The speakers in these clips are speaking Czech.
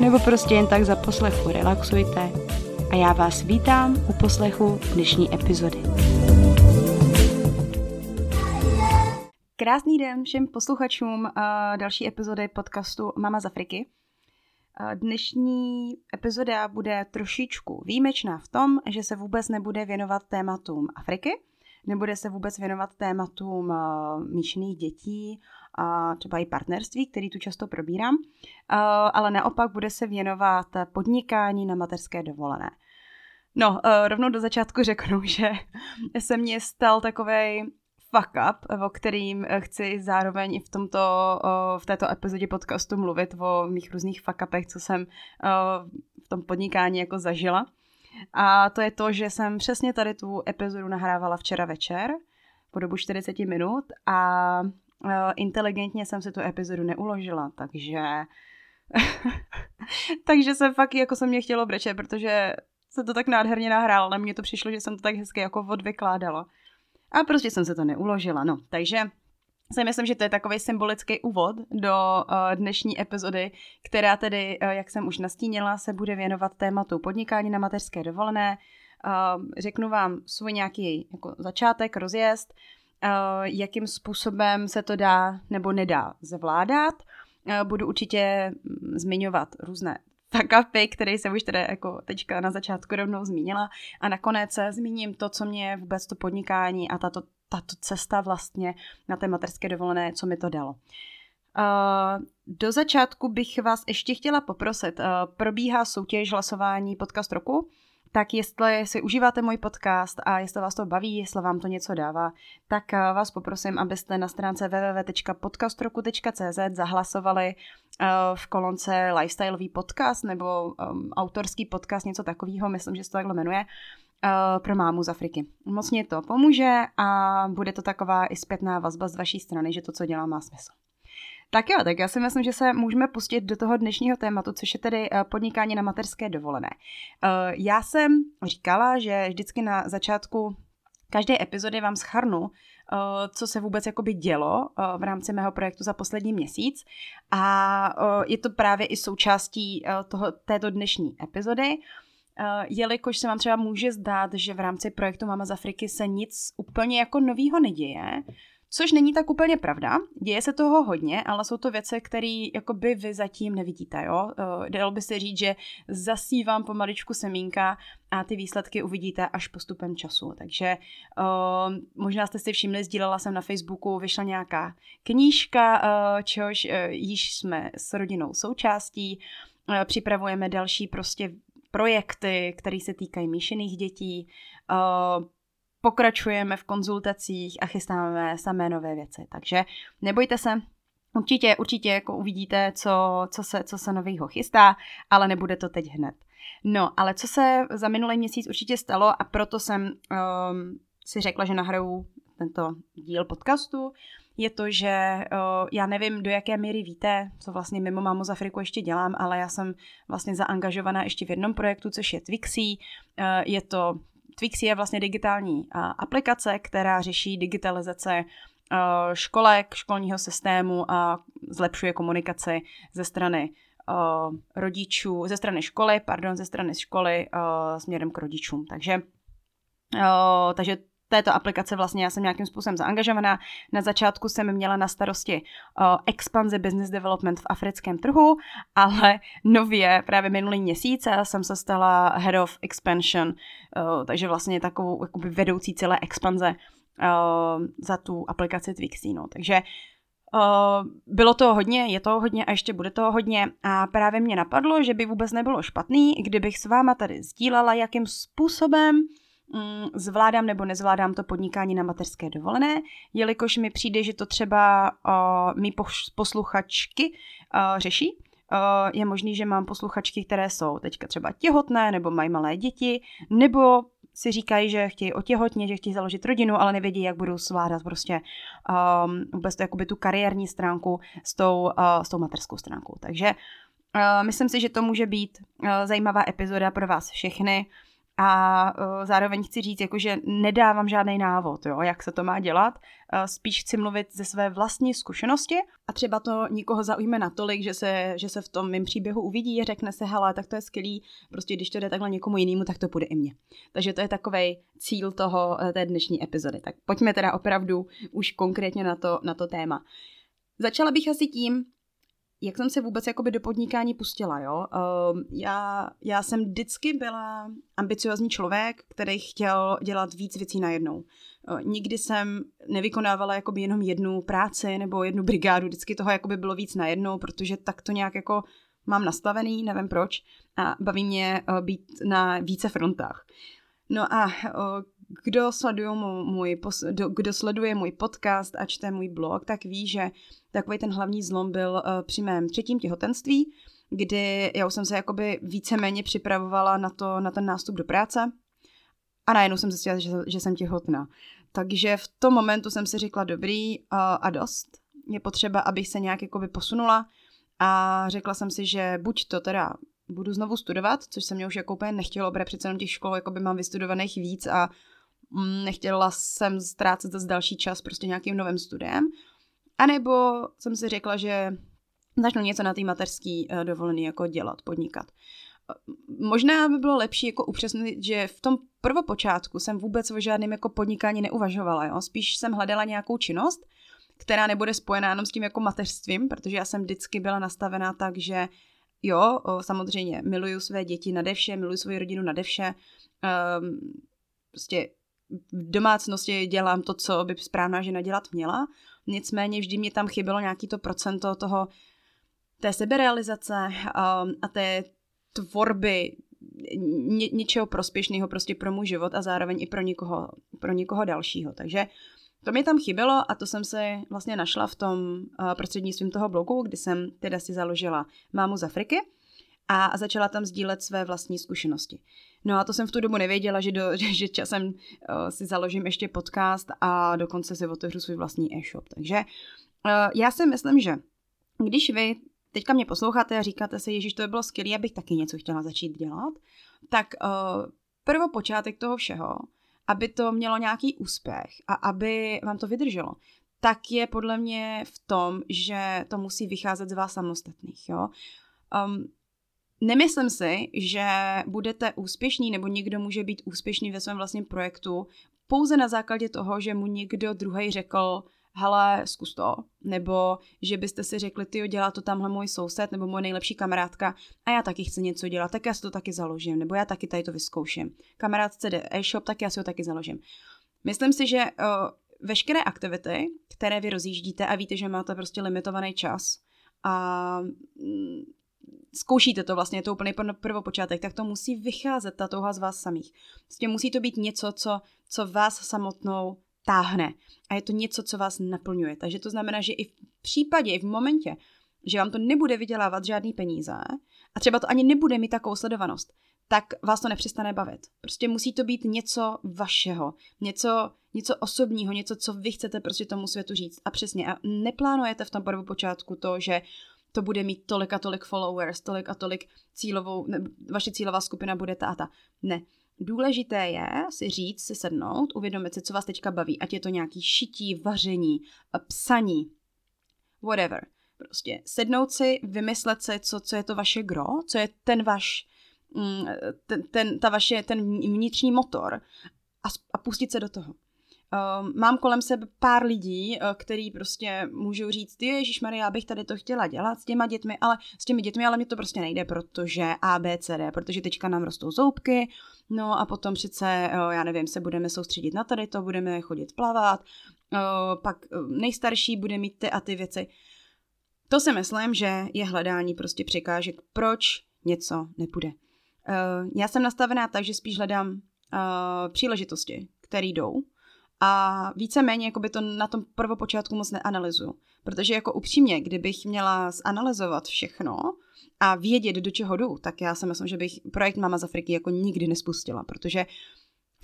nebo prostě jen tak za poslechu relaxujte a já vás vítám u poslechu dnešní epizody. Krásný den všem posluchačům uh, další epizody podcastu Mama z Afriky. Uh, dnešní epizoda bude trošičku výjimečná v tom, že se vůbec nebude věnovat tématům Afriky, nebude se vůbec věnovat tématům uh, míšených dětí a třeba i partnerství, který tu často probírám, uh, ale naopak bude se věnovat podnikání na mateřské dovolené. No, uh, rovnou do začátku řeknu, že se mně stal takový fuck up, o kterým chci zároveň i v, tomto, v této epizodě podcastu mluvit o mých různých fuck upech, co jsem v tom podnikání jako zažila. A to je to, že jsem přesně tady tu epizodu nahrávala včera večer po dobu 40 minut a inteligentně jsem si tu epizodu neuložila, takže takže jsem fakt jako se mě chtělo brečet, protože se to tak nádherně nahrálo, ale mně to přišlo, že jsem to tak hezky jako odvykládala. A prostě jsem se to neuložila, no. Takže si myslím, že to je takový symbolický úvod do uh, dnešní epizody, která tedy, uh, jak jsem už nastínila, se bude věnovat tématu podnikání na mateřské dovolené. Uh, řeknu vám svůj nějaký jako začátek, rozjezd, jakým způsobem se to dá nebo nedá zvládat. Budu určitě mm, zmiňovat různé fuck které jsem už teda jako teďka na začátku rovnou zmínila. A nakonec zmíním to, co mě vůbec to podnikání a tato, tato cesta vlastně na té materské dovolené, co mi to dalo. Uh, do začátku bych vás ještě chtěla poprosit. Uh, probíhá soutěž hlasování podcast roku tak jestli si užíváte můj podcast a jestli vás to baví, jestli vám to něco dává, tak eh, vás poprosím, abyste na stránce www.podcastroku.cz zahlasovali v kolonce lifestyleový podcast nebo um, autorský podcast, něco takového, myslím, že se to takhle jmenuje, uh, pro mámu z Afriky. Moc mě to pomůže a bude to taková i zpětná vazba z vaší strany, že to, co dělám, má smysl. Tak jo, tak já si myslím, že se můžeme pustit do toho dnešního tématu, což je tedy eh, podnikání na materské dovolené. Eh, já jsem říkala, že vždycky na začátku každé epizody vám schrnu, eh, co se vůbec jakoby dělo v rámci mého projektu za poslední měsíc a je to právě i součástí toho, této dnešní epizody. Jelikož se vám třeba může zdát, že v rámci projektu Mama z Afriky se nic úplně jako novýho neděje, Což není tak úplně pravda, děje se toho hodně, ale jsou to věci, které by vy zatím nevidíte. Jo? Uh, dalo by se říct, že zasívám pomaličku semínka a ty výsledky uvidíte až postupem času. Takže uh, možná jste si všimli, sdílela jsem na Facebooku, vyšla nějaká knížka, uh, čehož uh, již jsme s rodinou součástí. Připravujeme další prostě projekty, které se týkají míšených dětí. Uh, pokračujeme v konzultacích a chystáme samé nové věci. Takže nebojte se, určitě, určitě jako uvidíte, co, co se, co se novýho chystá, ale nebude to teď hned. No, ale co se za minulý měsíc určitě stalo a proto jsem um, si řekla, že nahraju tento díl podcastu, je to, že já nevím, do jaké míry víte, co vlastně mimo Mámu z Afriku ještě dělám, ale já jsem vlastně zaangažovaná ještě v jednom projektu, což je Twixy. Uh, je to Twixy je vlastně digitální aplikace, která řeší digitalizace školek, školního systému a zlepšuje komunikaci ze strany rodičů, ze strany školy, pardon, ze strany školy směrem k rodičům. Takže, takže této aplikace vlastně já jsem nějakým způsobem zaangažovaná. Na začátku jsem měla na starosti uh, expanzi business development v africkém trhu, ale nově právě minulý měsíc jsem se stala head of expansion, uh, takže vlastně takovou jakoby vedoucí celé expanze uh, za tu aplikaci Twixy. No. Takže Uh, bylo to hodně, je to hodně a ještě bude to hodně a právě mě napadlo, že by vůbec nebylo špatný, kdybych s váma tady sdílela, jakým způsobem mm, zvládám nebo nezvládám to podnikání na mateřské dovolené, jelikož mi přijde, že to třeba uh, mý posluchačky uh, řeší. Uh, je možný, že mám posluchačky, které jsou teďka třeba těhotné nebo mají malé děti, nebo si říkají, že chtějí otěhotně, že chtějí založit rodinu, ale nevědí, jak budou zvládat prostě um, vůbec to, jakoby tu kariérní stránku s tou, uh, s tou materskou stránkou. Takže uh, myslím si, že to může být uh, zajímavá epizoda pro vás všechny a uh, zároveň chci říct, jako, že nedávám žádný návod, jo, jak se to má dělat. Uh, spíš chci mluvit ze své vlastní zkušenosti a třeba to nikoho zaujme natolik, že se, že se v tom mém příběhu uvidí a řekne se, hele, tak to je skvělý, prostě když to jde takhle někomu jinému, tak to půjde i mně. Takže to je takový cíl toho, eh, té dnešní epizody. Tak pojďme teda opravdu už konkrétně na to, na to téma. Začala bych asi tím, jak jsem se vůbec jakoby do podnikání pustila, jo? Uh, já, já jsem vždycky byla ambiciozní člověk, který chtěl dělat víc věcí najednou. Uh, nikdy jsem nevykonávala jakoby jenom jednu práci nebo jednu brigádu, vždycky toho jakoby bylo víc najednou, protože tak to nějak jako mám nastavený, nevím proč, a baví mě uh, být na více frontách. No a kdo, můj, kdo sleduje můj podcast a čte můj blog, tak ví, že takový ten hlavní zlom byl uh, při mém třetím těhotenství, kdy já už jsem se jakoby víceméně připravovala na, to, na ten nástup do práce a najednou jsem zjistila, že, že jsem těhotná. Takže v tom momentu jsem si řekla, dobrý uh, a dost, je potřeba, abych se nějak jakoby posunula a řekla jsem si, že buď to teda budu znovu studovat, což se mě už jako úplně nechtělo, protože přece jenom těch škol jakoby mám vystudovaných víc a nechtěla jsem ztrácet zase další čas prostě nějakým novým studiem. A nebo jsem si řekla, že začnu něco na té mateřský uh, dovolený jako dělat, podnikat. Možná by bylo lepší jako upřesnit, že v tom prvopočátku jsem vůbec o žádném jako podnikání neuvažovala. Jo? Spíš jsem hledala nějakou činnost, která nebude spojená jenom s tím jako mateřstvím, protože já jsem vždycky byla nastavená tak, že jo, samozřejmě miluju své děti nade vše, miluju svoji rodinu nade vše, um, prostě v domácnosti dělám to, co by správná žena dělat měla, nicméně vždy mě tam chybělo nějaký to procento toho, té seberealizace um, a té tvorby ně, něčeho prospěšného prostě pro můj život a zároveň i pro někoho, pro někoho dalšího. Takže to mi tam chybělo a to jsem se vlastně našla v tom uh, prostřednictvím toho blogu, kdy jsem teda si založila mámu z Afriky a začala tam sdílet své vlastní zkušenosti. No a to jsem v tu dobu nevěděla, že, do, že časem uh, si založím ještě podcast a dokonce si otevřu svůj vlastní e-shop. Takže uh, já si myslím, že když vy teďka mě posloucháte a říkáte si, Ježíš, to by bylo skvělé, abych taky něco chtěla začít dělat, tak uh, prvopočátek toho všeho aby to mělo nějaký úspěch a aby vám to vydrželo, tak je podle mě v tom, že to musí vycházet z vás samostatných. Jo? Um, nemyslím si, že budete úspěšní nebo někdo může být úspěšný ve svém vlastním projektu pouze na základě toho, že mu někdo druhý řekl, hele, zkus to, nebo že byste si řekli, ty dělá to tamhle můj soused nebo moje nejlepší kamarádka a já taky chci něco dělat, tak já si to taky založím, nebo já taky tady to vyzkouším. Kamarádce jde e-shop, tak já si ho taky založím. Myslím si, že uh, veškeré aktivity, které vy rozjíždíte a víte, že máte prostě limitovaný čas a mm, zkoušíte to vlastně, je to úplně prvopočátek, tak to musí vycházet ta touha z vás samých. Prostě musí to být něco, co, co vás samotnou táhne. A je to něco, co vás naplňuje. Takže to znamená, že i v případě, i v momentě, že vám to nebude vydělávat žádný peníze a třeba to ani nebude mít takovou sledovanost, tak vás to nepřestane bavit. Prostě musí to být něco vašeho, něco, něco osobního, něco, co vy chcete prostě tomu světu říct. A přesně, a neplánujete v tom počátku to, že to bude mít tolik a tolik followers, tolik a tolik cílovou, ne, vaše cílová skupina bude ta a ta. Ne, Důležité je si říct, si sednout, uvědomit si, co vás teďka baví, ať je to nějaký šití, vaření, psaní, whatever. Prostě sednout si, vymyslet si, co, co je to vaše gro, co je ten vaš, mm, ten, ten, ta vaše, ten vnitřní motor a, a pustit se do toho. Uh, mám kolem sebe pár lidí, uh, který prostě můžou říct, ty Ježíš Maria, já bych tady to chtěla dělat s těma dětmi, ale s těmi dětmi, ale mi to prostě nejde, protože A, B, C, D, protože teďka nám rostou zoubky, no a potom přece, uh, já nevím, se budeme soustředit na tady to, budeme chodit plavat, uh, pak nejstarší bude mít ty a ty věci. To si myslím, že je hledání prostě překážek, proč něco nepůjde. Já jsem nastavená tak, že spíš hledám příležitosti, které jdou a víceméně by to na tom prvopočátku moc neanalyzuju. Protože jako upřímně, kdybych měla zanalizovat všechno a vědět, do čeho jdu, tak já si myslím, že bych projekt Mama z Afriky jako nikdy nespustila, protože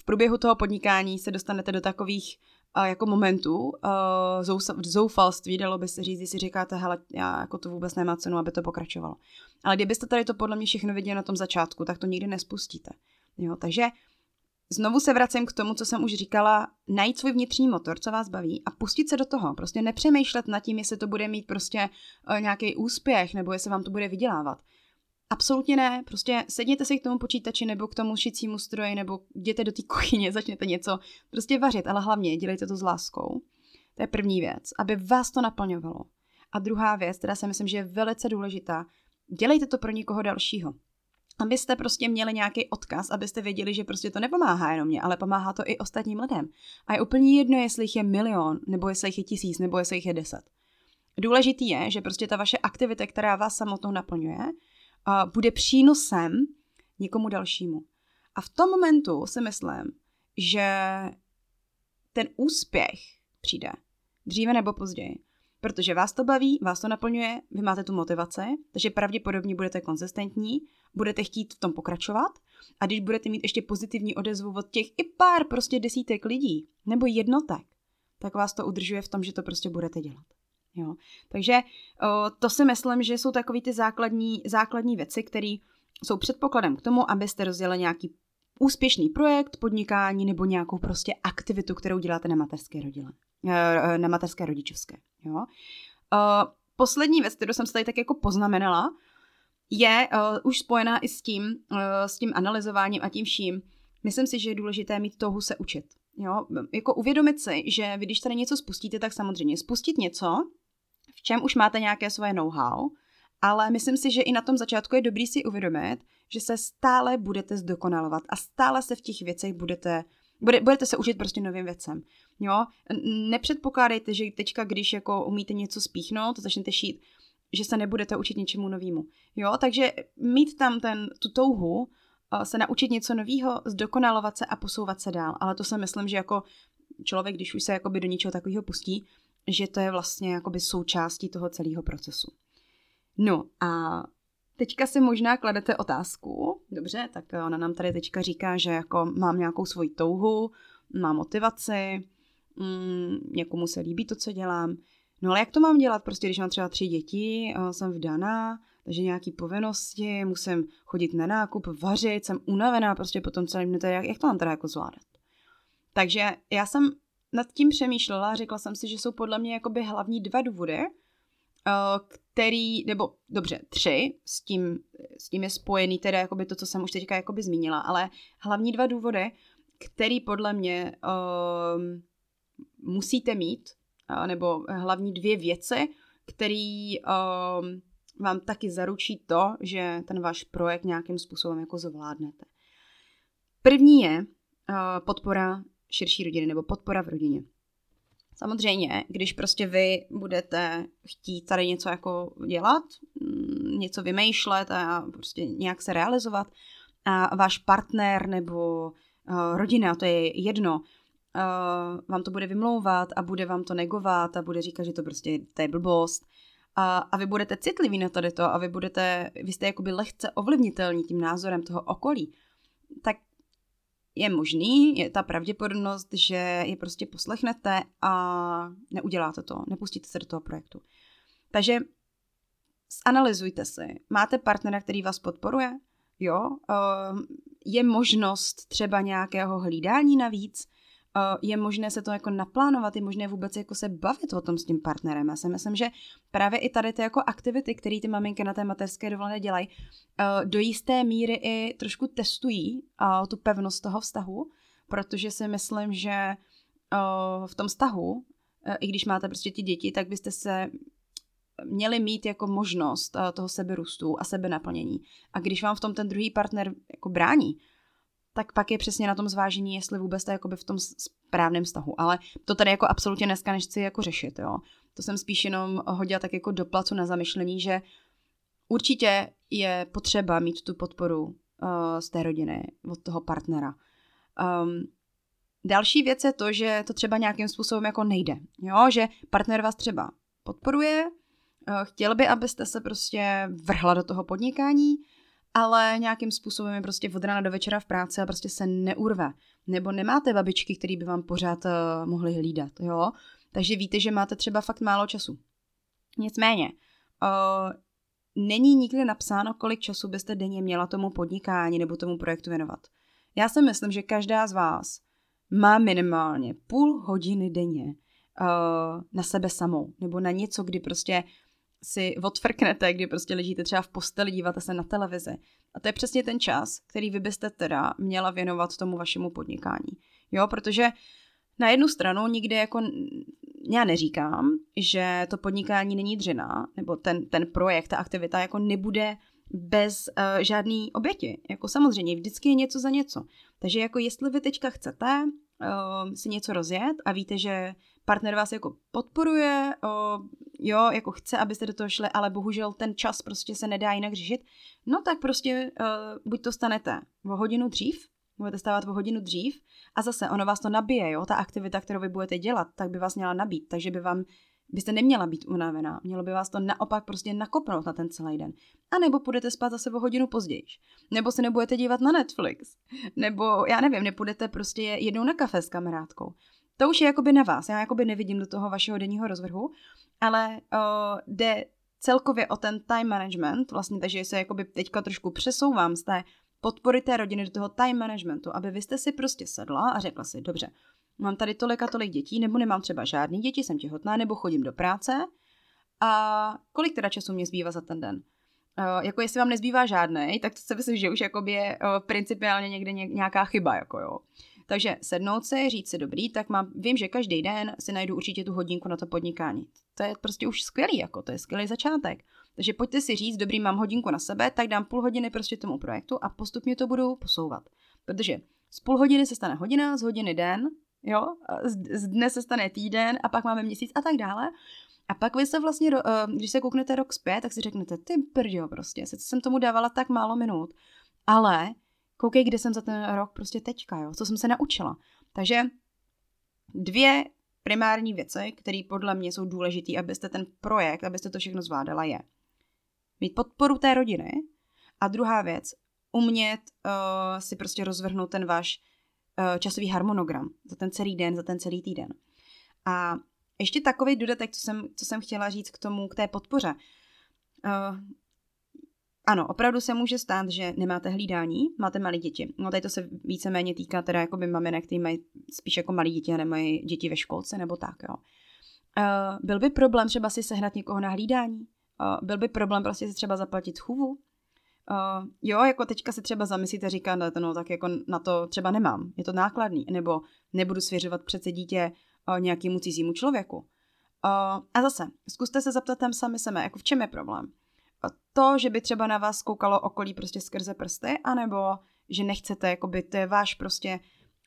v průběhu toho podnikání se dostanete do takových uh, jako momentů uh, zoufalství, dalo by se říct, si říkáte, hele, já jako to vůbec nemá cenu, aby to pokračovalo. Ale kdybyste tady to podle mě všechno viděli na tom začátku, tak to nikdy nespustíte. Jo, takže Znovu se vracím k tomu, co jsem už říkala, najít svůj vnitřní motor, co vás baví a pustit se do toho. Prostě nepřemýšlet nad tím, jestli to bude mít prostě uh, nějaký úspěch nebo jestli vám to bude vydělávat. Absolutně ne, prostě sedněte si k tomu počítači nebo k tomu šicímu stroji nebo jděte do té kuchyně, začněte něco prostě vařit, ale hlavně dělejte to s láskou. To je první věc, aby vás to naplňovalo. A druhá věc, která si myslím, že je velice důležitá, dělejte to pro někoho dalšího abyste prostě měli nějaký odkaz, abyste věděli, že prostě to nepomáhá jenom mě, ale pomáhá to i ostatním lidem. A je úplně jedno, jestli jich je milion, nebo jestli jich je tisíc, nebo jestli jich je deset. Důležitý je, že prostě ta vaše aktivita, která vás samotnou naplňuje, bude přínosem někomu dalšímu. A v tom momentu si myslím, že ten úspěch přijde dříve nebo později. Protože vás to baví, vás to naplňuje, vy máte tu motivaci, takže pravděpodobně budete konzistentní, budete chtít v tom pokračovat a když budete mít ještě pozitivní odezvu od těch i pár prostě desítek lidí nebo jednotek, tak vás to udržuje v tom, že to prostě budete dělat. Jo? Takže o, to si myslím, že jsou takové ty základní, základní věci, které jsou předpokladem k tomu, abyste rozjeli nějaký úspěšný projekt, podnikání nebo nějakou prostě aktivitu, kterou děláte na mateřské rodile. Eh, na mateřské rodičovské. Jo? Uh, poslední věc, kterou jsem se tady tak jako poznamenala, je už spojená i s tím, s tím analyzováním a tím vším. Myslím si, že je důležité mít touhu se učit. Jo? Jako uvědomit si, že vy když tady něco spustíte, tak samozřejmě spustit něco, v čem už máte nějaké svoje know-how, ale myslím si, že i na tom začátku je dobrý si uvědomit, že se stále budete zdokonalovat a stále se v těch věcech budete bude, budete se učit prostě novým věcem. Jo? Nepředpokládejte, že teďka, když jako umíte něco spíchnout, začnete šít, že se nebudete učit něčemu novému. Jo? Takže mít tam ten, tu touhu, se naučit něco nového, zdokonalovat se a posouvat se dál. Ale to si myslím, že jako člověk, když už se jakoby do něčeho takového pustí, že to je vlastně jakoby součástí toho celého procesu. No a Teďka si možná kladete otázku, dobře, tak ona nám tady teďka říká, že jako mám nějakou svoji touhu, mám motivaci, mm, někomu se líbí to, co dělám. No ale jak to mám dělat, prostě když mám třeba tři děti, jsem vdaná, takže nějaký povinnosti, musím chodit na nákup, vařit, jsem unavená prostě potom celým dne, jak, jak to mám teda jako zvládat. Takže já jsem nad tím přemýšlela, řekla jsem si, že jsou podle mě jakoby hlavní dva důvody, který, nebo dobře, tři, s tím, s tím je spojený teda jakoby to, co jsem už teďka jakoby zmínila, ale hlavní dva důvody, který podle mě uh, musíte mít, uh, nebo hlavní dvě věci, který uh, vám taky zaručí to, že ten váš projekt nějakým způsobem jako zvládnete. První je uh, podpora širší rodiny nebo podpora v rodině. Samozřejmě, když prostě vy budete chtít tady něco jako dělat, mm, něco vymýšlet a prostě nějak se realizovat a váš partner nebo uh, rodina, to je jedno, uh, vám to bude vymlouvat a bude vám to negovat a bude říkat, že to prostě to je blbost a, a vy budete citliví na tady to a vy budete, vy jste jakoby lehce ovlivnitelní tím názorem toho okolí, tak je možný, je ta pravděpodobnost, že je prostě poslechnete a neuděláte to, nepustíte se do toho projektu. Takže zanalizujte si. Máte partnera, který vás podporuje? Jo? Ehm, je možnost třeba nějakého hlídání navíc? Eh, je možné se to jako naplánovat, je možné vůbec jako se bavit o tom s tím partnerem. Já si myslím, že právě i tady ty jako aktivity, které ty maminky na té mateřské dovolené dělají, eh, do jisté míry i trošku testují eh, tu pevnost toho vztahu, protože si myslím, že v tom vztahu, i když máte prostě ty děti, tak byste se měli mít jako možnost toho seberůstu a sebenaplnění. A když vám v tom ten druhý partner jako brání, tak pak je přesně na tom zvážení, jestli vůbec to jakoby v tom správném vztahu. Ale to tady jako absolutně dneska nechci jako řešit, jo. To jsem spíš jenom hodila tak jako doplacu na zamyšlení, že určitě je potřeba mít tu podporu uh, z té rodiny, od toho partnera. Um, další věc je to, že to třeba nějakým způsobem jako nejde. Jo? Že partner vás třeba podporuje, uh, chtěl by, abyste se prostě vrhla do toho podnikání, ale nějakým způsobem je prostě od rána do večera v práci a prostě se neurve. Nebo nemáte babičky, které by vám pořád uh, mohly hlídat, jo? Takže víte, že máte třeba fakt málo času. Nicméně, uh, není nikdy napsáno, kolik času byste denně měla tomu podnikání nebo tomu projektu věnovat. Já si myslím, že každá z vás má minimálně půl hodiny denně uh, na sebe samou, nebo na něco, kdy prostě si odfrknete, kdy prostě ležíte třeba v posteli, díváte se na televizi. A to je přesně ten čas, který vy byste teda měla věnovat tomu vašemu podnikání. Jo, protože na jednu stranu nikdy jako já neříkám, že to podnikání není dřina, nebo ten, ten projekt, ta aktivita jako nebude bez uh, žádný oběti. Jako samozřejmě, vždycky je něco za něco. Takže jako jestli vy teďka chcete uh, si něco rozjet a víte, že partner vás jako podporuje, uh, jo, jako chce, abyste do toho šli, ale bohužel ten čas prostě se nedá jinak řešit, no tak prostě uh, buď to stanete o hodinu dřív, budete stávat o hodinu dřív a zase ono vás to nabije, jo, ta aktivita, kterou vy budete dělat, tak by vás měla nabít, takže by vám byste neměla být unavená. Mělo by vás to naopak prostě nakopnout na ten celý den. A nebo půjdete spát zase o hodinu později. Nebo se nebudete dívat na Netflix. Nebo, já nevím, nepůjdete prostě jednou na kafe s kamarádkou. To už je jakoby na vás. Já jakoby nevidím do toho vašeho denního rozvrhu, ale uh, jde celkově o ten time management, vlastně, takže se jakoby teďka trošku přesouvám z té podpory té rodiny do toho time managementu, aby vy jste si prostě sedla a řekla si, dobře, mám tady tolik a tolik dětí, nebo nemám třeba žádný děti, jsem těhotná, nebo chodím do práce a kolik teda času mě zbývá za ten den? Uh, jako jestli vám nezbývá žádný, tak to se myslím, že už jakoby je uh, principiálně někde nějaká chyba, jako jo. Takže sednout si, říct si dobrý, tak mám, vím, že každý den si najdu určitě tu hodinku na to podnikání. To je prostě už skvělý, jako to je skvělý začátek. Takže pojďte si říct, dobrý, mám hodinku na sebe, tak dám půl hodiny prostě tomu projektu a postupně to budu posouvat. Protože z půl hodiny se stane hodina, z hodiny den, jo, z, dne se stane týden a pak máme měsíc a tak dále. A pak vy se vlastně, eh, když se kouknete rok zpět, tak si řeknete, ty brďo prostě, sice jsem tomu dávala tak málo minut, ale koukej, kde jsem za ten rok prostě teďka, jo, co jsem se naučila. Takže dvě primární věci, které podle mě jsou důležité, abyste ten projekt, abyste to všechno zvládala, je mít podporu té rodiny a druhá věc, umět uh, si prostě rozvrhnout ten váš časový harmonogram za ten celý den, za ten celý týden. A ještě takový dodatek, co jsem, co jsem chtěla říct k tomu, k té podpoře. Uh, ano, opravdu se může stát, že nemáte hlídání, máte malé děti. No tady to se víceméně týká teda jako by maminek, který mají spíš jako malé děti a nemají děti ve školce nebo tak, jo. Uh, byl by problém třeba si sehnat někoho na hlídání? Uh, byl by problém prostě si třeba zaplatit chůvu? Uh, jo, jako teďka se třeba zamyslíte a říkáte, no tak jako na to třeba nemám, je to nákladný, nebo nebudu svěřovat přece dítě uh, nějakému cizímu člověku. Uh, a zase, zkuste se zeptat tam sami sebe, jako v čem je problém to, že by třeba na vás koukalo okolí prostě skrze prsty, anebo že nechcete, jakoby to je váš prostě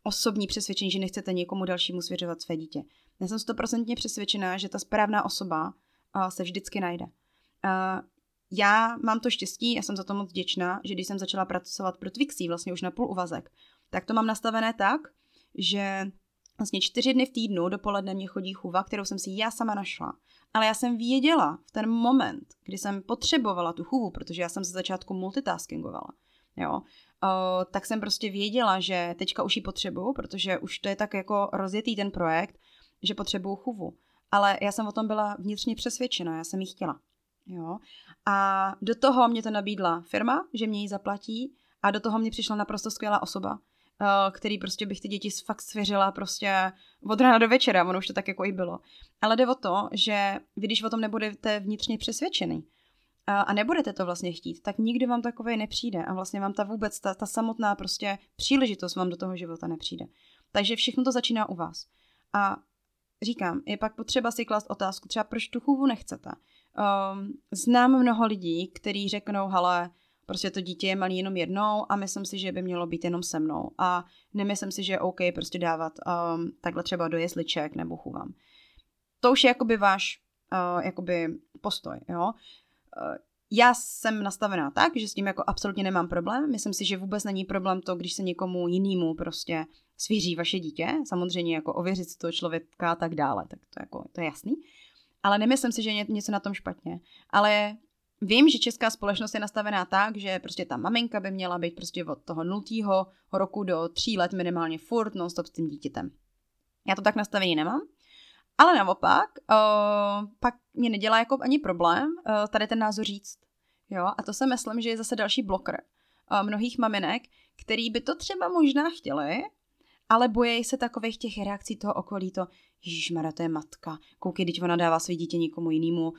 osobní přesvědčení, že nechcete někomu dalšímu svěřovat své dítě. Já jsem stoprocentně přesvědčená, že ta správná osoba uh, se vždycky najde. Uh, já mám to štěstí, já jsem za to moc vděčná, že když jsem začala pracovat pro Twixy, vlastně už na půl uvazek, tak to mám nastavené tak, že vlastně čtyři dny v týdnu dopoledne mě chodí chůva, kterou jsem si já sama našla. Ale já jsem věděla v ten moment, kdy jsem potřebovala tu chůvu, protože já jsem ze začátku multitaskingovala, jo, uh, tak jsem prostě věděla, že teďka už ji potřebuju, protože už to je tak jako rozjetý ten projekt, že potřebuju chůvu. Ale já jsem o tom byla vnitřně přesvědčena, já jsem ji chtěla. Jo? A do toho mě to nabídla firma, že mě ji zaplatí a do toho mě přišla naprosto skvělá osoba, Eh, který prostě bych ty děti fakt svěřila prostě od rána do večera, ono už to tak jako i bylo. Ale jde o to, že vy když o tom nebudete vnitřně přesvědčený a, a nebudete to vlastně chtít, tak nikdy vám takové nepřijde a vlastně vám ta vůbec, ta, ta samotná prostě příležitost vám do toho života nepřijde. Takže všechno to začíná u vás. A říkám, je pak potřeba si klást otázku, třeba proč tu chůvu nechcete. Um, znám mnoho lidí, kteří řeknou, hele, prostě to dítě je malý jenom jednou a myslím si, že by mělo být jenom se mnou. A nemyslím si, že je OK prostě dávat um, takhle třeba do jesliček nebo chůvám. To už je jakoby váš uh, jakoby postoj, jo. Uh, já jsem nastavená tak, že s tím jako absolutně nemám problém. Myslím si, že vůbec není problém to, když se někomu jinému prostě svěří vaše dítě. Samozřejmě jako ověřit si toho člověka a tak dále, tak to, jako, to je jasný. Ale nemyslím si, že je něco na tom špatně. Ale vím, že česká společnost je nastavená tak, že prostě ta maminka by měla být prostě od toho nultýho roku do tří let minimálně furt non stop s tím dítětem. Já to tak nastavení nemám. Ale naopak, uh, pak mě nedělá jako ani problém uh, tady ten názor říct. Jo, a to si myslím, že je zase další bloker uh, mnohých maminek, který by to třeba možná chtěli, ale bojí se takových těch reakcí toho okolí, to Mara, to je matka, koukej, když ona dává své dítě někomu jinému,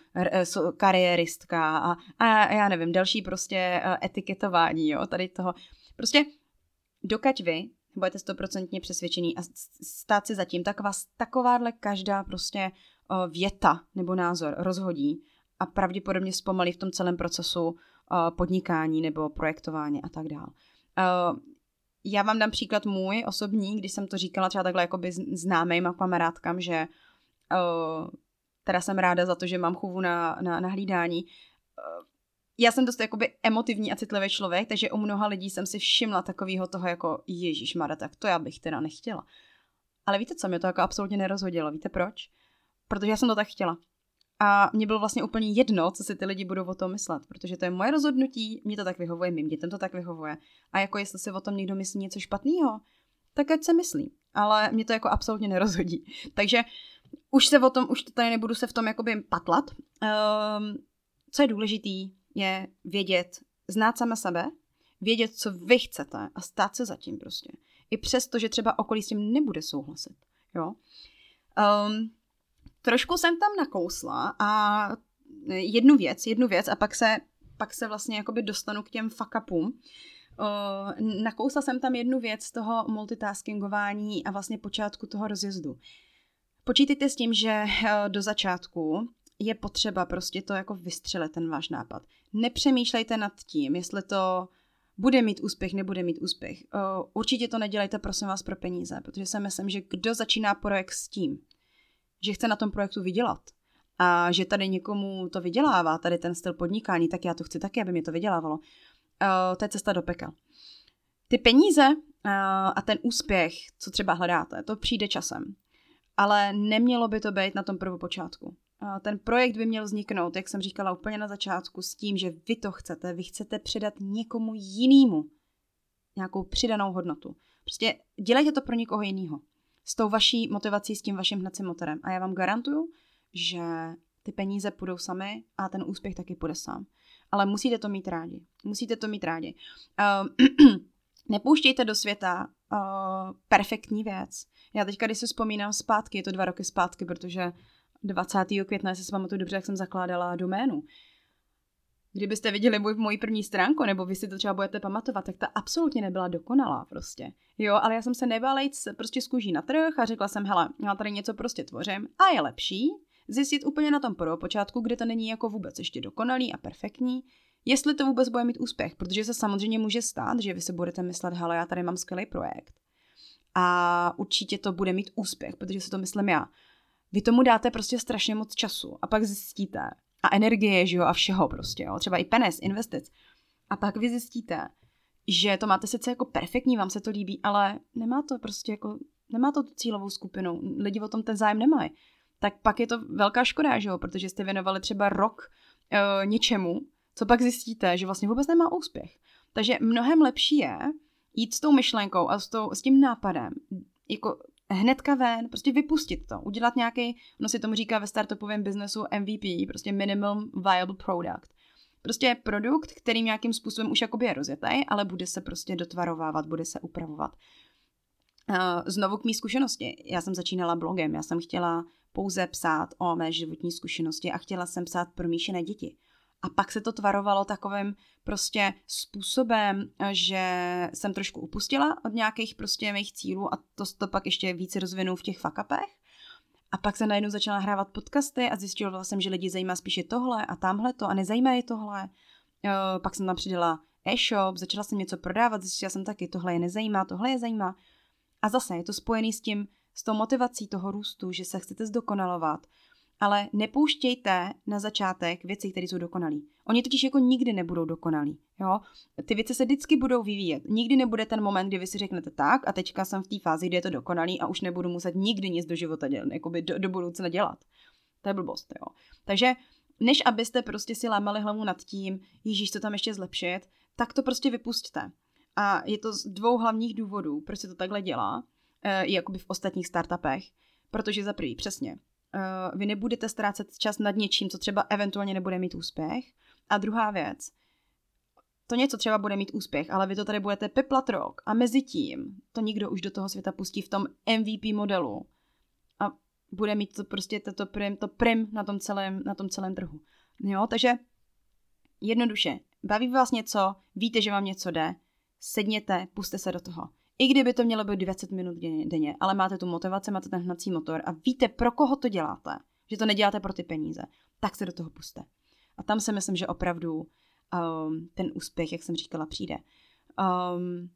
kariéristka a, a já nevím, další prostě etiketování, jo, tady toho. Prostě dokud vy budete stoprocentně přesvědčený a stát si zatím, tak vás takováhle každá prostě věta nebo názor rozhodí a pravděpodobně zpomalí v tom celém procesu podnikání nebo projektování a tak dále. Já vám dám příklad můj osobní, když jsem to říkala třeba takhle jakoby známým a kamarádkám, že teda jsem ráda za to, že mám chůvu na, na, na hlídání já jsem dost jakoby emotivní a citlivý člověk, takže u mnoha lidí jsem si všimla takového toho jako Ježíš Mara, tak to já bych teda nechtěla. Ale víte co, mě to jako absolutně nerozhodilo. Víte proč? Protože já jsem to tak chtěla. A mě bylo vlastně úplně jedno, co si ty lidi budou o tom myslet, protože to je moje rozhodnutí, mě to tak vyhovuje, mým dětem to tak vyhovuje. A jako jestli si o tom někdo myslí něco špatného, tak ať se myslí. Ale mě to jako absolutně nerozhodí. Takže už se o tom, už tady nebudu se v tom jakoby patlat. Um, co je důležitý, je vědět, znát sama sebe, vědět, co vy chcete a stát se zatím prostě. I přesto, že třeba okolí s tím nebude souhlasit. Jo? Um, trošku jsem tam nakousla a jednu věc, jednu věc a pak se, pak se vlastně jakoby dostanu k těm fuck upům. Uh, nakousla jsem tam jednu věc z toho multitaskingování a vlastně počátku toho rozjezdu. Počítejte s tím, že uh, do začátku je potřeba prostě to jako vystřelit, ten váš nápad. Nepřemýšlejte nad tím, jestli to bude mít úspěch, nebude mít úspěch. Určitě to nedělejte, prosím vás, pro peníze, protože si myslím, že kdo začíná projekt s tím, že chce na tom projektu vydělat a že tady někomu to vydělává, tady ten styl podnikání, tak já to chci taky, aby mě to vydělávalo. To je cesta do peka. Ty peníze a ten úspěch, co třeba hledáte, to přijde časem. Ale nemělo by to být na tom prvopočátku ten projekt by měl vzniknout, jak jsem říkala úplně na začátku, s tím, že vy to chcete, vy chcete předat někomu jinému nějakou přidanou hodnotu. Prostě dělejte to pro někoho jiného. S tou vaší motivací, s tím vaším hnacím motorem. A já vám garantuju, že ty peníze půjdou sami a ten úspěch taky půjde sám. Ale musíte to mít rádi. Musíte to mít rádi. Uh, nepouštějte do světa uh, perfektní věc. Já teďka, když se vzpomínám zpátky, je to dva roky zpátky, protože 20. května, se si pamatuju dobře, jak jsem zakládala doménu. Kdybyste viděli můj, moji první stránku, nebo vy si to třeba budete pamatovat, tak ta absolutně nebyla dokonalá prostě. Jo, ale já jsem se nebála jít prostě z kůží na trh a řekla jsem, hele, já tady něco prostě tvořím a je lepší zjistit úplně na tom počátku, kde to není jako vůbec ještě dokonalý a perfektní, jestli to vůbec bude mít úspěch, protože se samozřejmě může stát, že vy si budete myslet, hele, já tady mám skvělý projekt a určitě to bude mít úspěch, protože si to myslím já. Vy tomu dáte prostě strašně moc času a pak zjistíte, a energie, že jo, a všeho prostě, jo, třeba i peněz, investic. A pak vy zjistíte, že to máte sice jako perfektní, vám se to líbí, ale nemá to prostě jako, nemá to tu cílovou skupinu, lidi o tom ten zájem nemají. Tak pak je to velká škoda, že jo, protože jste věnovali třeba rok uh, něčemu, co pak zjistíte, že vlastně vůbec nemá úspěch. Takže mnohem lepší je jít s tou myšlenkou a s, tou, s tím nápadem, jako hnedka ven, prostě vypustit to, udělat nějaký, ono si tomu říká ve startupovém biznesu MVP, prostě minimum viable product. Prostě produkt, který nějakým způsobem už jakoby je rozjetý, ale bude se prostě dotvarovávat, bude se upravovat. Znovu k mý zkušenosti. Já jsem začínala blogem, já jsem chtěla pouze psát o mé životní zkušenosti a chtěla jsem psát pro míšené děti. A pak se to tvarovalo takovým prostě způsobem, že jsem trošku upustila od nějakých prostě mých cílů a to, to pak ještě více rozvinu v těch fakapech. A pak se najednou začala hrávat podcasty a zjistila jsem, že lidi zajímá spíše tohle a tamhle to a nezajímá je tohle. Pak jsem tam přidala e-shop, začala jsem něco prodávat, zjistila jsem taky, tohle je nezajímá, tohle je zajímá. A zase je to spojený s tím, s tou motivací toho růstu, že se chcete zdokonalovat, ale nepouštějte na začátek věci, které jsou dokonalé. Oni totiž jako nikdy nebudou dokonalí. Jo? Ty věci se vždycky budou vyvíjet. Nikdy nebude ten moment, kdy vy si řeknete tak a teďka jsem v té fázi, kdy je to dokonalý a už nebudu muset nikdy nic do života dělat, jakoby do, do budoucna dělat. To je blbost, jo. Takže než abyste prostě si lámali hlavu nad tím, Ježíš, to tam ještě zlepšit, tak to prostě vypustte. A je to z dvou hlavních důvodů, proč se to takhle dělá, e, jakoby v ostatních startupech. Protože za prvý, přesně, uh, vy nebudete ztrácet čas nad něčím, co třeba eventuálně nebude mít úspěch. A druhá věc, to něco třeba bude mít úspěch, ale vy to tady budete peplat rok a mezi tím to nikdo už do toho světa pustí v tom MVP modelu a bude mít to prostě to, to, prim, to prim na tom celém, na tom celém trhu. Jo, takže jednoduše, baví vás něco, víte, že vám něco jde, sedněte, puste se do toho. I kdyby to mělo být 20 minut denně, ale máte tu motivaci, máte ten hnací motor a víte, pro koho to děláte, že to neděláte pro ty peníze, tak se do toho puste. A tam si myslím, že opravdu um, ten úspěch, jak jsem říkala, přijde. Um,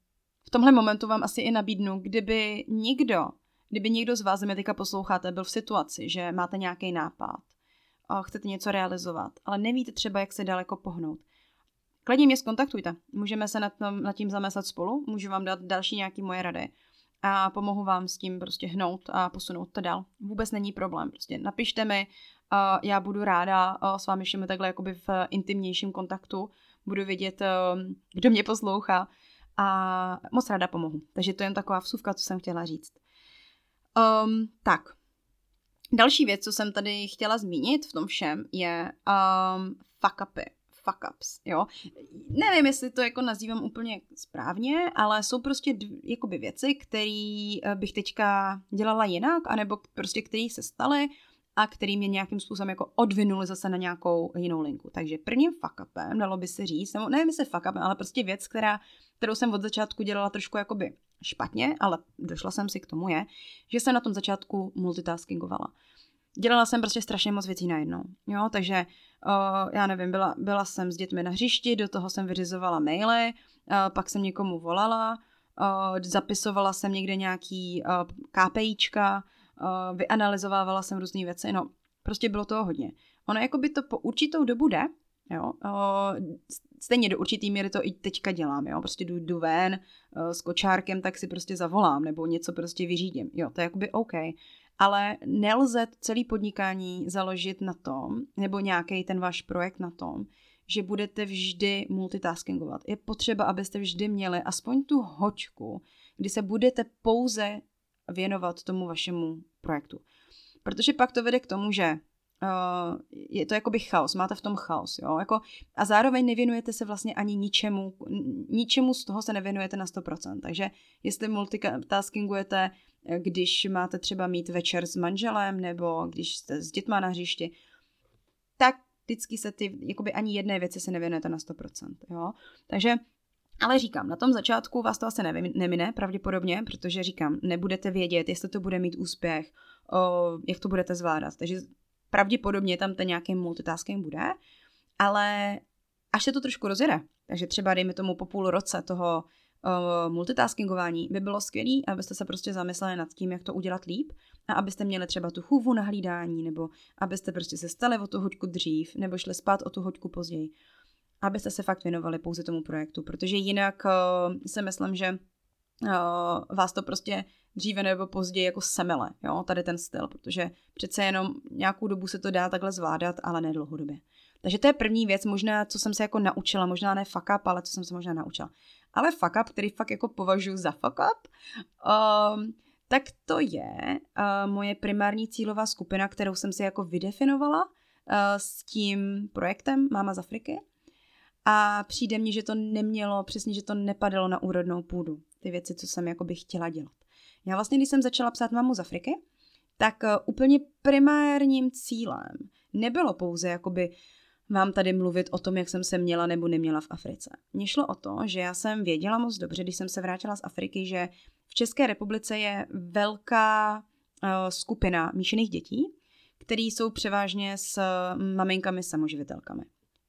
v tomhle momentu vám asi i nabídnu, kdyby někdo, kdyby někdo z vás, mě teďka posloucháte, byl v situaci, že máte nějaký nápad, chcete něco realizovat, ale nevíte třeba, jak se daleko pohnout, Klidně mě skontaktujte, můžeme se nad, tom, nad tím zamyslet spolu, můžu vám dát další nějaké moje rady a pomohu vám s tím prostě hnout a posunout to dál. Vůbec není problém, prostě napište mi, já budu ráda s vámi všemi takhle jakoby v intimnějším kontaktu, budu vědět, uh, kdo mě poslouchá a moc ráda pomohu. Takže to je jen taková vsuvka, co jsem chtěla říct. Um, tak, další věc, co jsem tady chtěla zmínit v tom všem, je um, fuck upy fuck ups, jo. Nevím, jestli to jako nazývám úplně správně, ale jsou prostě dv, jakoby věci, které eh, bych teďka dělala jinak, anebo prostě které se staly a který mě nějakým způsobem jako odvinuli zase na nějakou jinou linku. Takže prvním fuck upem, dalo by se říct, nebo nevím, jestli fuck upem, ale prostě věc, která, kterou jsem od začátku dělala trošku jakoby špatně, ale došla jsem si k tomu je, že jsem na tom začátku multitaskingovala dělala jsem prostě strašně moc věcí najednou. Jo, takže uh, já nevím, byla, byla jsem s dětmi na hřišti, do toho jsem vyřizovala maily, uh, pak jsem někomu volala, uh, zapisovala jsem někde nějaký uh, KPIčka, uh, vyanalyzovávala jsem různé věci, no prostě bylo toho hodně. Ono jako by to po určitou dobu jde, jo, uh, stejně do určitý míry to i teďka dělám, jo, prostě jdu, jdu ven s kočárkem, tak si prostě zavolám, nebo něco prostě vyřídím, jo, to je jakoby OK, ale nelze celý podnikání založit na tom, nebo nějaký ten váš projekt na tom, že budete vždy multitaskingovat. Je potřeba, abyste vždy měli aspoň tu hočku, kdy se budete pouze věnovat tomu vašemu projektu. Protože pak to vede k tomu, že uh, je to jakoby chaos, máte v tom chaos, jo, jako, a zároveň nevěnujete se vlastně ani ničemu, ničemu z toho se nevěnujete na 100%, takže jestli multitaskingujete když máte třeba mít večer s manželem nebo když jste s dětma na hřišti, tak vždycky se ty, jakoby ani jedné věci se nevěnujete na 100%, jo. Takže ale říkám, na tom začátku vás to asi nemine pravděpodobně, protože říkám, nebudete vědět, jestli to bude mít úspěch, o, jak to budete zvládat. Takže pravděpodobně tam ten nějaký multitasking bude, ale až se to trošku rozjede, takže třeba dejme tomu po půl roce toho uh, multitaskingování by bylo skvělé, abyste se prostě zamysleli nad tím, jak to udělat líp a abyste měli třeba tu chůvu na hlídání, nebo abyste prostě se stali o tu hoďku dřív, nebo šli spát o tu hoďku později. Abyste se fakt věnovali pouze tomu projektu, protože jinak uh, si myslím, že uh, vás to prostě dříve nebo později jako semele, jo, tady ten styl, protože přece jenom nějakou dobu se to dá takhle zvládat, ale ne dlouhodobě. Takže to je první věc, možná, co jsem se jako naučila, možná ne fuck up, ale co jsem se možná naučila. Ale fuck up, který fakt jako považuji za fuck up, um, tak to je uh, moje primární cílová skupina, kterou jsem si jako vydefinovala uh, s tím projektem Máma z Afriky. A přijde mně, že to nemělo, přesně, že to nepadalo na úrodnou půdu. Ty věci, co jsem jako bych chtěla dělat. Já vlastně, když jsem začala psát Mámu z Afriky, tak uh, úplně primárním cílem nebylo pouze jakoby vám tady mluvit o tom, jak jsem se měla nebo neměla v Africe. Mně šlo o to, že já jsem věděla moc dobře, když jsem se vrátila z Afriky, že v České republice je velká skupina míšených dětí, které jsou převážně s maminkami samoživitelkami.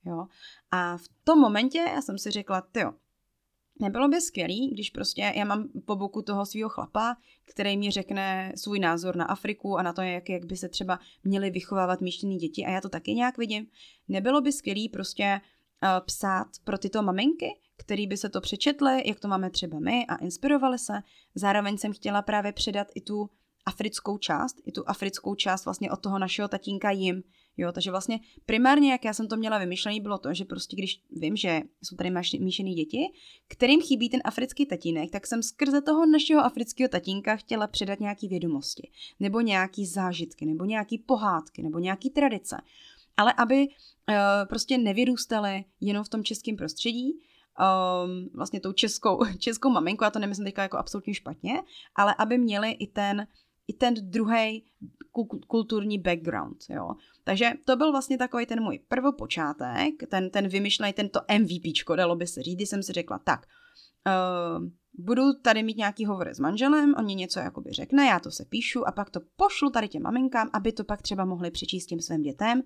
Jo? A v tom momentě já jsem si řekla, jo, Nebylo by skvělý, když prostě já mám po boku toho svého chlapa, který mi řekne svůj názor na Afriku a na to, jak, jak by se třeba měly vychovávat míštěný děti a já to taky nějak vidím. Nebylo by skvělý prostě uh, psát pro tyto maminky, který by se to přečetli, jak to máme třeba my a inspirovali se. Zároveň jsem chtěla právě předat i tu africkou část, i tu africkou část vlastně od toho našeho tatínka jim. Jo, takže vlastně primárně, jak já jsem to měla vymyšlený, bylo to, že prostě když vím, že jsou tady míšený děti, kterým chybí ten africký tatínek, tak jsem skrze toho našeho afrického tatínka chtěla předat nějaký vědomosti, nebo nějaký zážitky, nebo nějaký pohádky, nebo nějaký tradice. Ale aby uh, prostě nevyrůstaly jenom v tom českém prostředí, um, vlastně tou českou, českou maminku, já to nemyslím teďka jako absolutně špatně, ale aby měli i ten i ten druhý kulturní background, jo. Takže to byl vlastně takový ten můj prvopočátek, ten, ten vymyšlený, tento MVPčko, dalo by se říct, jsem si řekla, tak, uh, budu tady mít nějaký hovor s manželem, on mě něco jakoby řekne, já to se píšu a pak to pošlu tady těm maminkám, aby to pak třeba mohli přečíst těm svým dětem,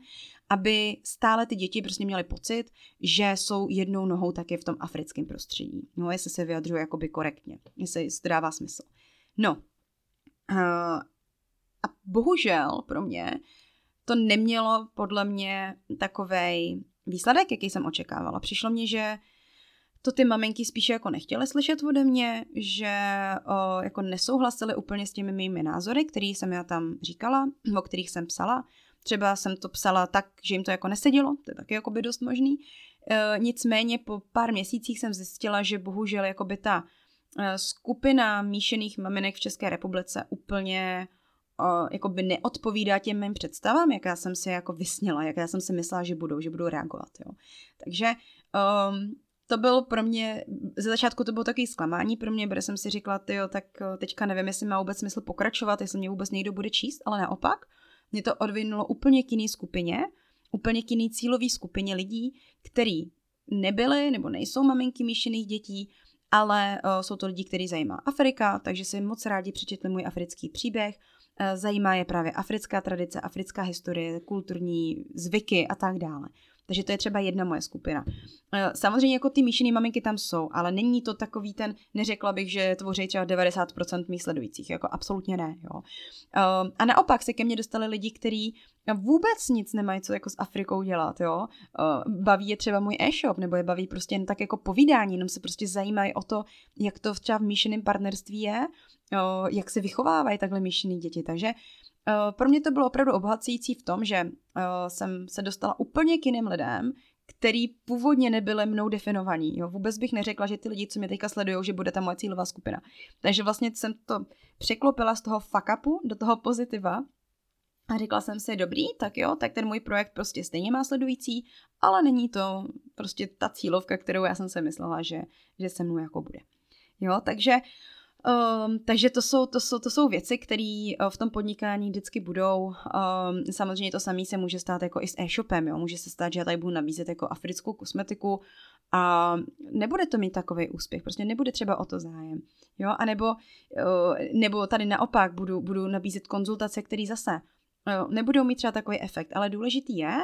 aby stále ty děti prostě měly pocit, že jsou jednou nohou taky v tom africkém prostředí. No, jestli se vyjadřuju jakoby korektně, jestli to dává smysl. No, a bohužel pro mě to nemělo podle mě takový výsledek, jaký jsem očekávala. Přišlo mně, že to ty maminky spíše jako nechtěly slyšet ode mě, že o, jako nesouhlasily úplně s těmi mými názory, které jsem já tam říkala, o kterých jsem psala. Třeba jsem to psala tak, že jim to jako nesedělo, to je taky jako by dost možný. E, nicméně po pár měsících jsem zjistila, že bohužel jako by ta Eh, skupina míšených maminek v České republice úplně uh, jakoby neodpovídá těm mým představám, jak já jsem si jako vysněla, jak já jsem si myslela, že budou, že budou reagovat. Jo. Takže um, to bylo pro mě, ze začátku to bylo takový zklamání pro mě, protože jsem si říkala, jo, tak eh, teďka nevím, jestli má vůbec smysl pokračovat, jestli mě vůbec někdo bude číst, ale naopak, mě to odvinulo úplně k jiný skupině, úplně k jiný cílový skupině lidí, který nebyly nebo nejsou maminky míšených dětí, ale uh, jsou to lidi, který zajímá Afrika, takže si moc rádi přečetli můj africký příběh. Uh, zajímá je právě africká tradice, africká historie, kulturní zvyky a tak dále. Takže to je třeba jedna moje skupina. Eh, samozřejmě jako ty míšený maminky tam jsou, ale není to takový ten, neřekla bych, že tvoří třeba 90% mých sledujících, jako absolutně ne. Jo. Eh, a naopak se ke mně dostali lidi, kteří vůbec nic nemají co jako s Afrikou dělat, jo. Eh, baví je třeba můj e-shop, nebo je baví prostě jen tak jako povídání, jenom se prostě zajímají o to, jak to třeba v míšeném partnerství je, jak se vychovávají takhle míšený děti. Takže pro mě to bylo opravdu obohacující v tom, že uh, jsem se dostala úplně k jiným lidem, který původně nebyly mnou definovaní. Jo. Vůbec bych neřekla, že ty lidi, co mě teďka sledují, že bude ta moje cílová skupina. Takže vlastně jsem to překlopila z toho fuck upu do toho pozitiva a řekla jsem si, dobrý, tak jo, tak ten můj projekt prostě stejně má sledující, ale není to prostě ta cílovka, kterou já jsem si myslela, že, že se mnou jako bude. Jo, takže Um, takže to jsou, to jsou, to jsou věci, které uh, v tom podnikání vždycky budou. Um, samozřejmě to samé se může stát jako i s e-shopem. Jo? Může se stát, že já tady budu nabízet jako africkou kosmetiku a nebude to mít takový úspěch. Prostě nebude třeba o to zájem. Jo? A nebo, uh, nebo tady naopak budu, budu nabízet konzultace, které zase uh, nebudou mít třeba takový efekt. Ale důležitý je, uh,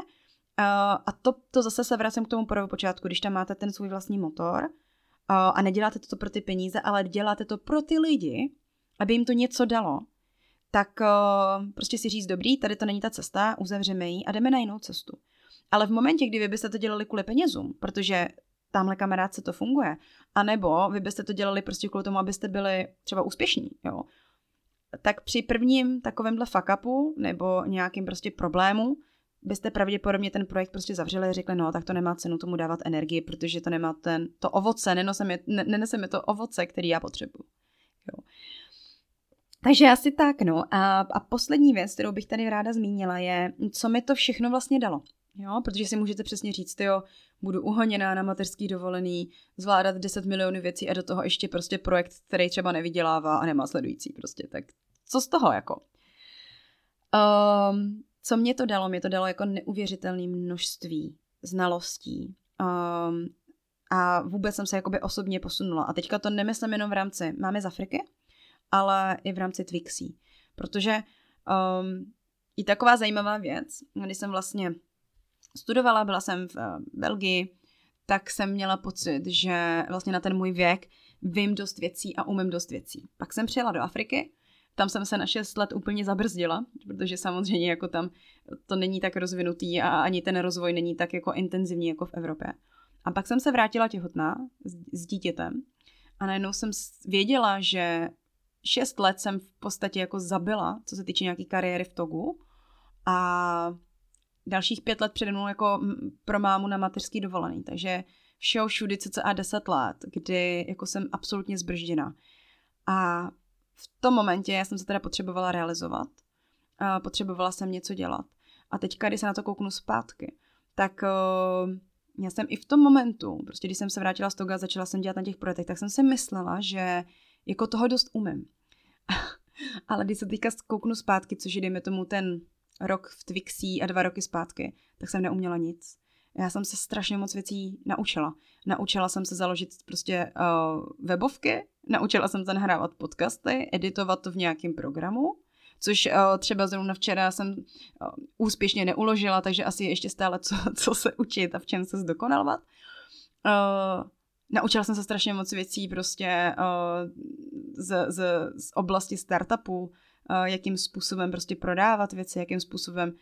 a to, to zase se vracím k tomu prvopočátku, když tam máte ten svůj vlastní motor, a neděláte to pro ty peníze, ale děláte to pro ty lidi, aby jim to něco dalo, tak prostě si říct, dobrý, tady to není ta cesta, uzavřeme ji a jdeme na jinou cestu. Ale v momentě, kdy vy byste to dělali kvůli penězům, protože tamhle kamarádce to funguje, anebo vy byste to dělali prostě kvůli tomu, abyste byli třeba úspěšní, jo, tak při prvním takovémhle fuck upu nebo nějakým prostě problému byste pravděpodobně ten projekt prostě zavřeli a řekli, no tak to nemá cenu tomu dávat energii, protože to nemá ten, to ovoce, neneseme, neneseme to ovoce, který já potřebuji. Jo. Takže asi tak, no. A, a poslední věc, kterou bych tady ráda zmínila, je, co mi to všechno vlastně dalo. Jo, protože si můžete přesně říct, jo, budu uhoněná na mateřský dovolený, zvládat 10 milionů věcí a do toho ještě prostě projekt, který třeba nevydělává a nemá sledující prostě. Tak co z toho jako? Um, co mě to dalo? Mě to dalo jako neuvěřitelné množství znalostí. Um, a vůbec jsem se jakoby osobně posunula. A teďka to nemyslím jenom v rámci máme z Afriky, ale i v rámci Twixí. Protože um, i taková zajímavá věc, když jsem vlastně studovala, byla jsem v uh, Belgii, tak jsem měla pocit, že vlastně na ten můj věk vím dost věcí a umím dost věcí. Pak jsem přijela do Afriky, tam jsem se na 6 let úplně zabrzdila, protože samozřejmě jako tam to není tak rozvinutý a ani ten rozvoj není tak jako intenzivní jako v Evropě. A pak jsem se vrátila těhotná s, s dítětem a najednou jsem věděla, že 6 let jsem v podstatě jako zabila, co se týče nějaký kariéry v Togu a dalších pět let přede mnou jako pro mámu na mateřský dovolený, takže všeho všudy cca 10 let, kdy jako jsem absolutně zbržděna. A v tom momentě já jsem se teda potřebovala realizovat, potřebovala jsem něco dělat. A teďka, když se na to kouknu zpátky, tak uh, já jsem i v tom momentu, prostě když jsem se vrátila z Toga a začala jsem dělat na těch projektech, tak jsem si myslela, že jako toho dost umím. Ale když se teďka kouknu zpátky, což je dejme tomu ten rok v Twixí a dva roky zpátky, tak jsem neuměla nic. Já jsem se strašně moc věcí naučila. Naučila jsem se založit prostě uh, webovky, naučila jsem se nahrávat podcasty, editovat to v nějakém programu, což uh, třeba zrovna včera jsem uh, úspěšně neuložila, takže asi je ještě stále co, co se učit a v čem se zdokonalovat. Uh, naučila jsem se strašně moc věcí prostě z, z, z oblasti startupů, uh, jakým způsobem prostě prodávat věci, jakým způsobem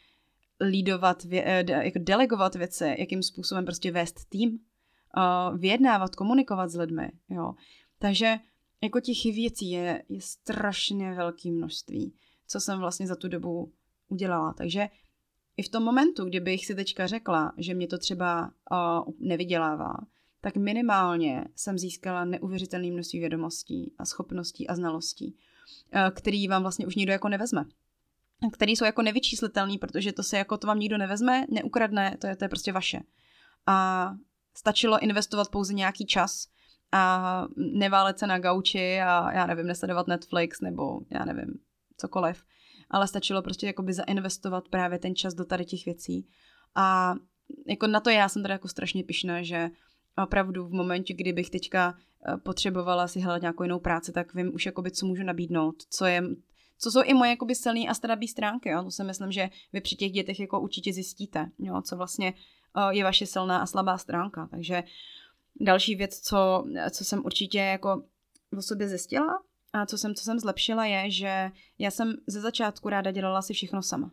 lídovat, jako delegovat věci, jakým způsobem prostě vést tým, vyjednávat, komunikovat s lidmi, jo. Takže jako těch věcí je, je strašně velké množství, co jsem vlastně za tu dobu udělala. Takže i v tom momentu, kdybych si teďka řekla, že mě to třeba uh, nevydělává, tak minimálně jsem získala neuvěřitelné množství vědomostí a schopností a znalostí, uh, který vám vlastně už nikdo jako nevezme který jsou jako nevyčíslitelný, protože to se jako to vám nikdo nevezme, neukradne, to je, to je prostě vaše. A stačilo investovat pouze nějaký čas a neválet se na gauči a já nevím, nesledovat Netflix nebo já nevím, cokoliv. Ale stačilo prostě jakoby zainvestovat právě ten čas do tady těch věcí. A jako na to já jsem teda jako strašně pišná, že opravdu v momentě, kdybych teďka eh, potřebovala si hledat nějakou jinou práci, tak vím už jakoby, co můžu nabídnout, co je co jsou i moje jakoby silné a slabé stránky. Jo? To si myslím, že vy při těch dětech jako určitě zjistíte, jo? co vlastně uh, je vaše silná a slabá stránka. Takže další věc, co, co jsem určitě jako o sobě zjistila a co jsem, co jsem zlepšila je, že já jsem ze začátku ráda dělala si všechno sama.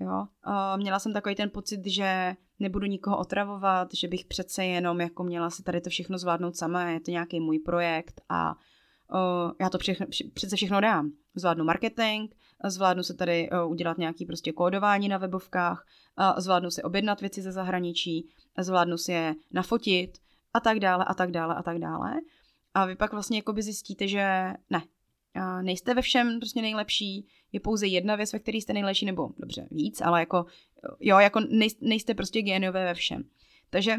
Jo? Uh, měla jsem takový ten pocit, že nebudu nikoho otravovat, že bych přece jenom jako měla si tady to všechno zvládnout sama, je to nějaký můj projekt a uh, já to všechno, přece všechno dám. Zvládnu marketing, zvládnu se tady uh, udělat nějaký prostě kódování na webovkách, uh, zvládnu si objednat věci ze zahraničí, zvládnu si je nafotit a tak dále a tak dále a tak dále. A vy pak vlastně jakoby zjistíte, že ne, nejste ve všem prostě nejlepší, je pouze jedna věc, ve které jste nejlepší, nebo dobře, víc, ale jako jo, jako nejste prostě géniové ve všem. Takže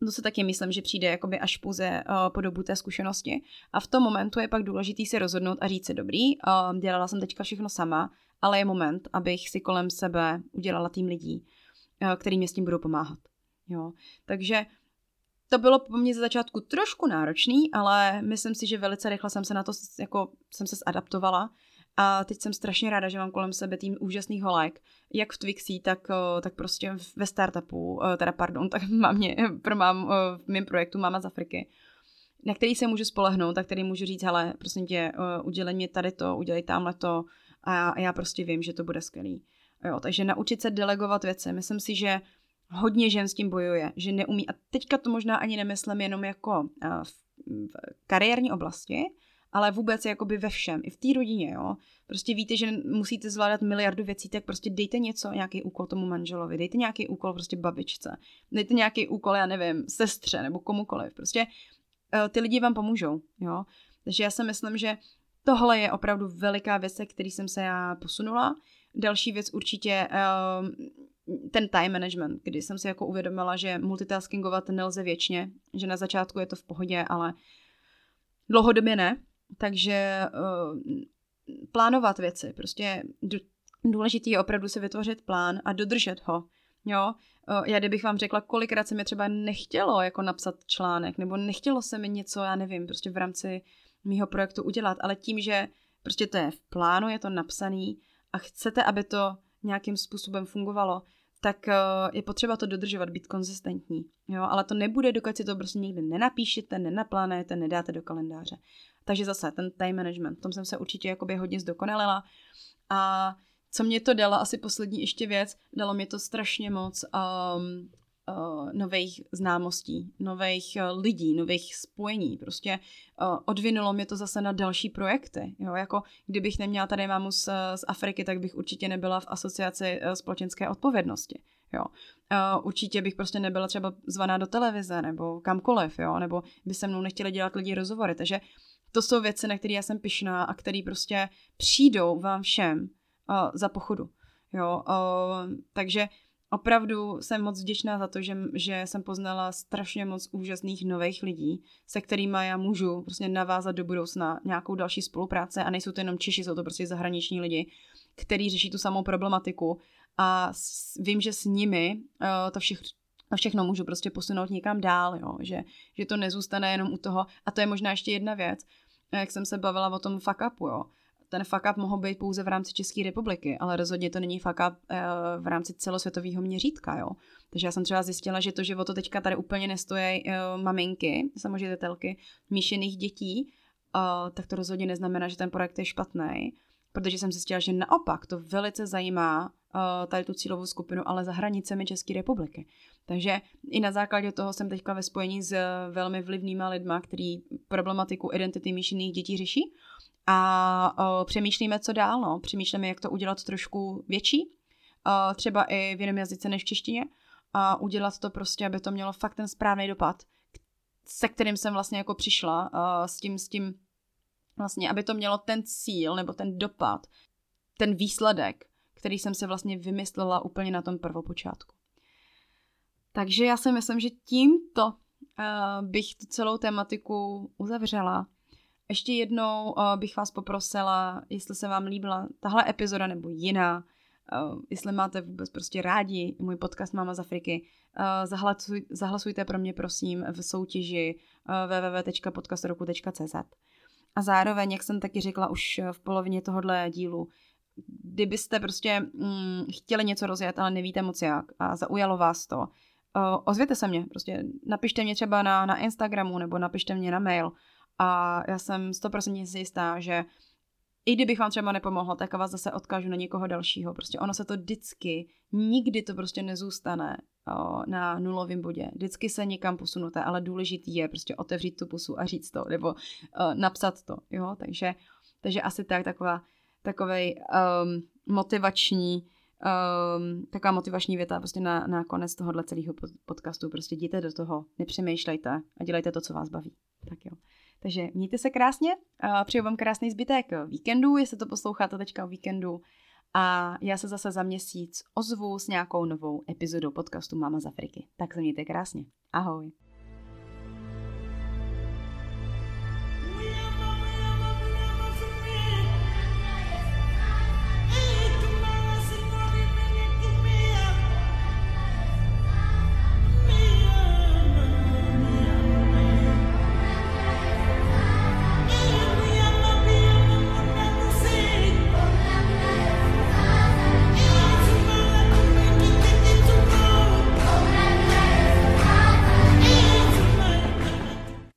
to se taky myslím, že přijde jakoby až pouze uh, po dobu té zkušenosti. A v tom momentu je pak důležitý si rozhodnout a říct si dobrý, uh, dělala jsem teďka všechno sama, ale je moment, abych si kolem sebe udělala tým lidí, uh, který mě s tím budou pomáhat. Jo. Takže to bylo po mně ze začátku trošku náročný, ale myslím si, že velice rychle jsem se na to jako jsem se zadaptovala a teď jsem strašně ráda, že mám kolem sebe tým úžasných holek, jak v Twixi, tak, tak prostě ve startupu, teda pardon, tak mám mě, pro mám v mém projektu Máma z Afriky, na který se můžu spolehnout a který můžu říct, hele, prosím tě, udělej mě tady to, udělej tamhle to a já, já prostě vím, že to bude skvělý. Jo, takže naučit se delegovat věci. Myslím si, že hodně žen s tím bojuje, že neumí. A teďka to možná ani nemyslím jenom jako v, v kariérní oblasti, ale vůbec jakoby ve všem, i v té rodině, jo. Prostě víte, že musíte zvládat miliardu věcí, tak prostě dejte něco, nějaký úkol tomu manželovi, dejte nějaký úkol prostě babičce, dejte nějaký úkol, já nevím, sestře nebo komukoliv. Prostě uh, ty lidi vám pomůžou, jo. Takže já si myslím, že tohle je opravdu veliká věc, který jsem se já posunula. Další věc určitě uh, ten time management, kdy jsem si jako uvědomila, že multitaskingovat nelze věčně, že na začátku je to v pohodě, ale dlouhodobě ne, takže uh, plánovat věci, prostě důležitý je opravdu si vytvořit plán a dodržet ho. Jo, uh, já kdybych vám řekla, kolikrát se mi třeba nechtělo jako napsat článek, nebo nechtělo se mi něco, já nevím, prostě v rámci mýho projektu udělat, ale tím, že prostě to je v plánu, je to napsaný a chcete, aby to nějakým způsobem fungovalo, tak eh, je potřeba to dodržovat, být konzistentní. Jo? Ale to nebude, dokud si to prostě nikdy nenapíšete, nenaplánujete, nedáte do kalendáře. Takže zase ten time management, v tom jsem se určitě jakoby hodně zdokonalila. A co mě to dalo, asi poslední ještě věc, dalo mě to strašně moc um, uh, nových známostí, nových uh, lidí, nových spojení. Prostě uh, odvinulo mě to zase na další projekty. Jo? Jako kdybych neměla tady mámu z, z Afriky, tak bych určitě nebyla v asociaci uh, společenské odpovědnosti. Jo. Uh, určitě bych prostě nebyla třeba zvaná do televize nebo kamkoliv, jo, nebo by se mnou nechtěli dělat lidi rozhovory. Takže to jsou věci, na které já jsem pyšná a které prostě přijdou vám všem uh, za pochodu. Jo, uh, takže opravdu jsem moc vděčná za to, že, že jsem poznala strašně moc úžasných nových lidí, se kterými já můžu prostě navázat do budoucna nějakou další spolupráce a nejsou to jenom Češi, jsou to prostě zahraniční lidi, kteří řeší tu samou problematiku a s, vím, že s nimi uh, to všech, všechno můžu prostě posunout někam dál, jo? Že, že to nezůstane jenom u toho. A to je možná ještě jedna věc, jak jsem se bavila o tom fuck upu, jo ten fuck up mohl být pouze v rámci České republiky, ale rozhodně to není fuck up uh, v rámci celosvětového měřítka, jo. Takže já jsem třeba zjistila, že to, že teďka tady úplně nestojí uh, maminky, samoživitelky, míšených dětí, uh, tak to rozhodně neznamená, že ten projekt je špatný, protože jsem zjistila, že naopak to velice zajímá tady tu cílovou skupinu, ale za hranicemi České republiky. Takže i na základě toho jsem teďka ve spojení s velmi vlivnýma lidma, který problematiku identity míšených dětí řeší a přemýšlíme, co dál. No. Přemýšlíme, jak to udělat trošku větší, třeba i v jiném jazyce než v češtině a udělat to prostě, aby to mělo fakt ten správný dopad, se kterým jsem vlastně jako přišla, s tím, s tím vlastně, aby to mělo ten cíl nebo ten dopad, ten výsledek, který jsem se vlastně vymyslela úplně na tom prvopočátku. Takže já si myslím, že tímto bych tu celou tematiku uzavřela. Ještě jednou uh, bych vás poprosila, jestli se vám líbila tahle epizoda nebo jiná, uh, jestli máte vůbec prostě rádi můj podcast Máma z Afriky, zahlasuj, zahlasujte pro mě prosím v soutěži www.podcastoroku.cz A zároveň, jak jsem taky řekla už v polovině tohohle dílu, kdybyste prostě mm, chtěli něco rozjet, ale nevíte moc jak a zaujalo vás to, ozvěte se mě, prostě napište mě třeba na, na Instagramu nebo napište mě na mail, a já jsem 100% si jistá, že i kdybych vám třeba nepomohla, tak vás zase odkážu na někoho dalšího. Prostě ono se to vždycky, nikdy to prostě nezůstane o, na nulovém bodě. Vždycky se někam posunuté, ale důležitý je prostě otevřít tu pusu a říct to, nebo o, napsat to, jo, takže, takže asi tak, taková, takovej um, motivační, um, taková motivační věta prostě na, na konec tohohle celého podcastu. Prostě jděte do toho, nepřemýšlejte a dělejte to, co vás baví. Tak jo. Takže mějte se krásně, přeju vám krásný zbytek víkendu, jestli to posloucháte teďka o víkendu. A já se zase za měsíc ozvu s nějakou novou epizodou podcastu Mama z Afriky. Tak se mějte krásně. Ahoj.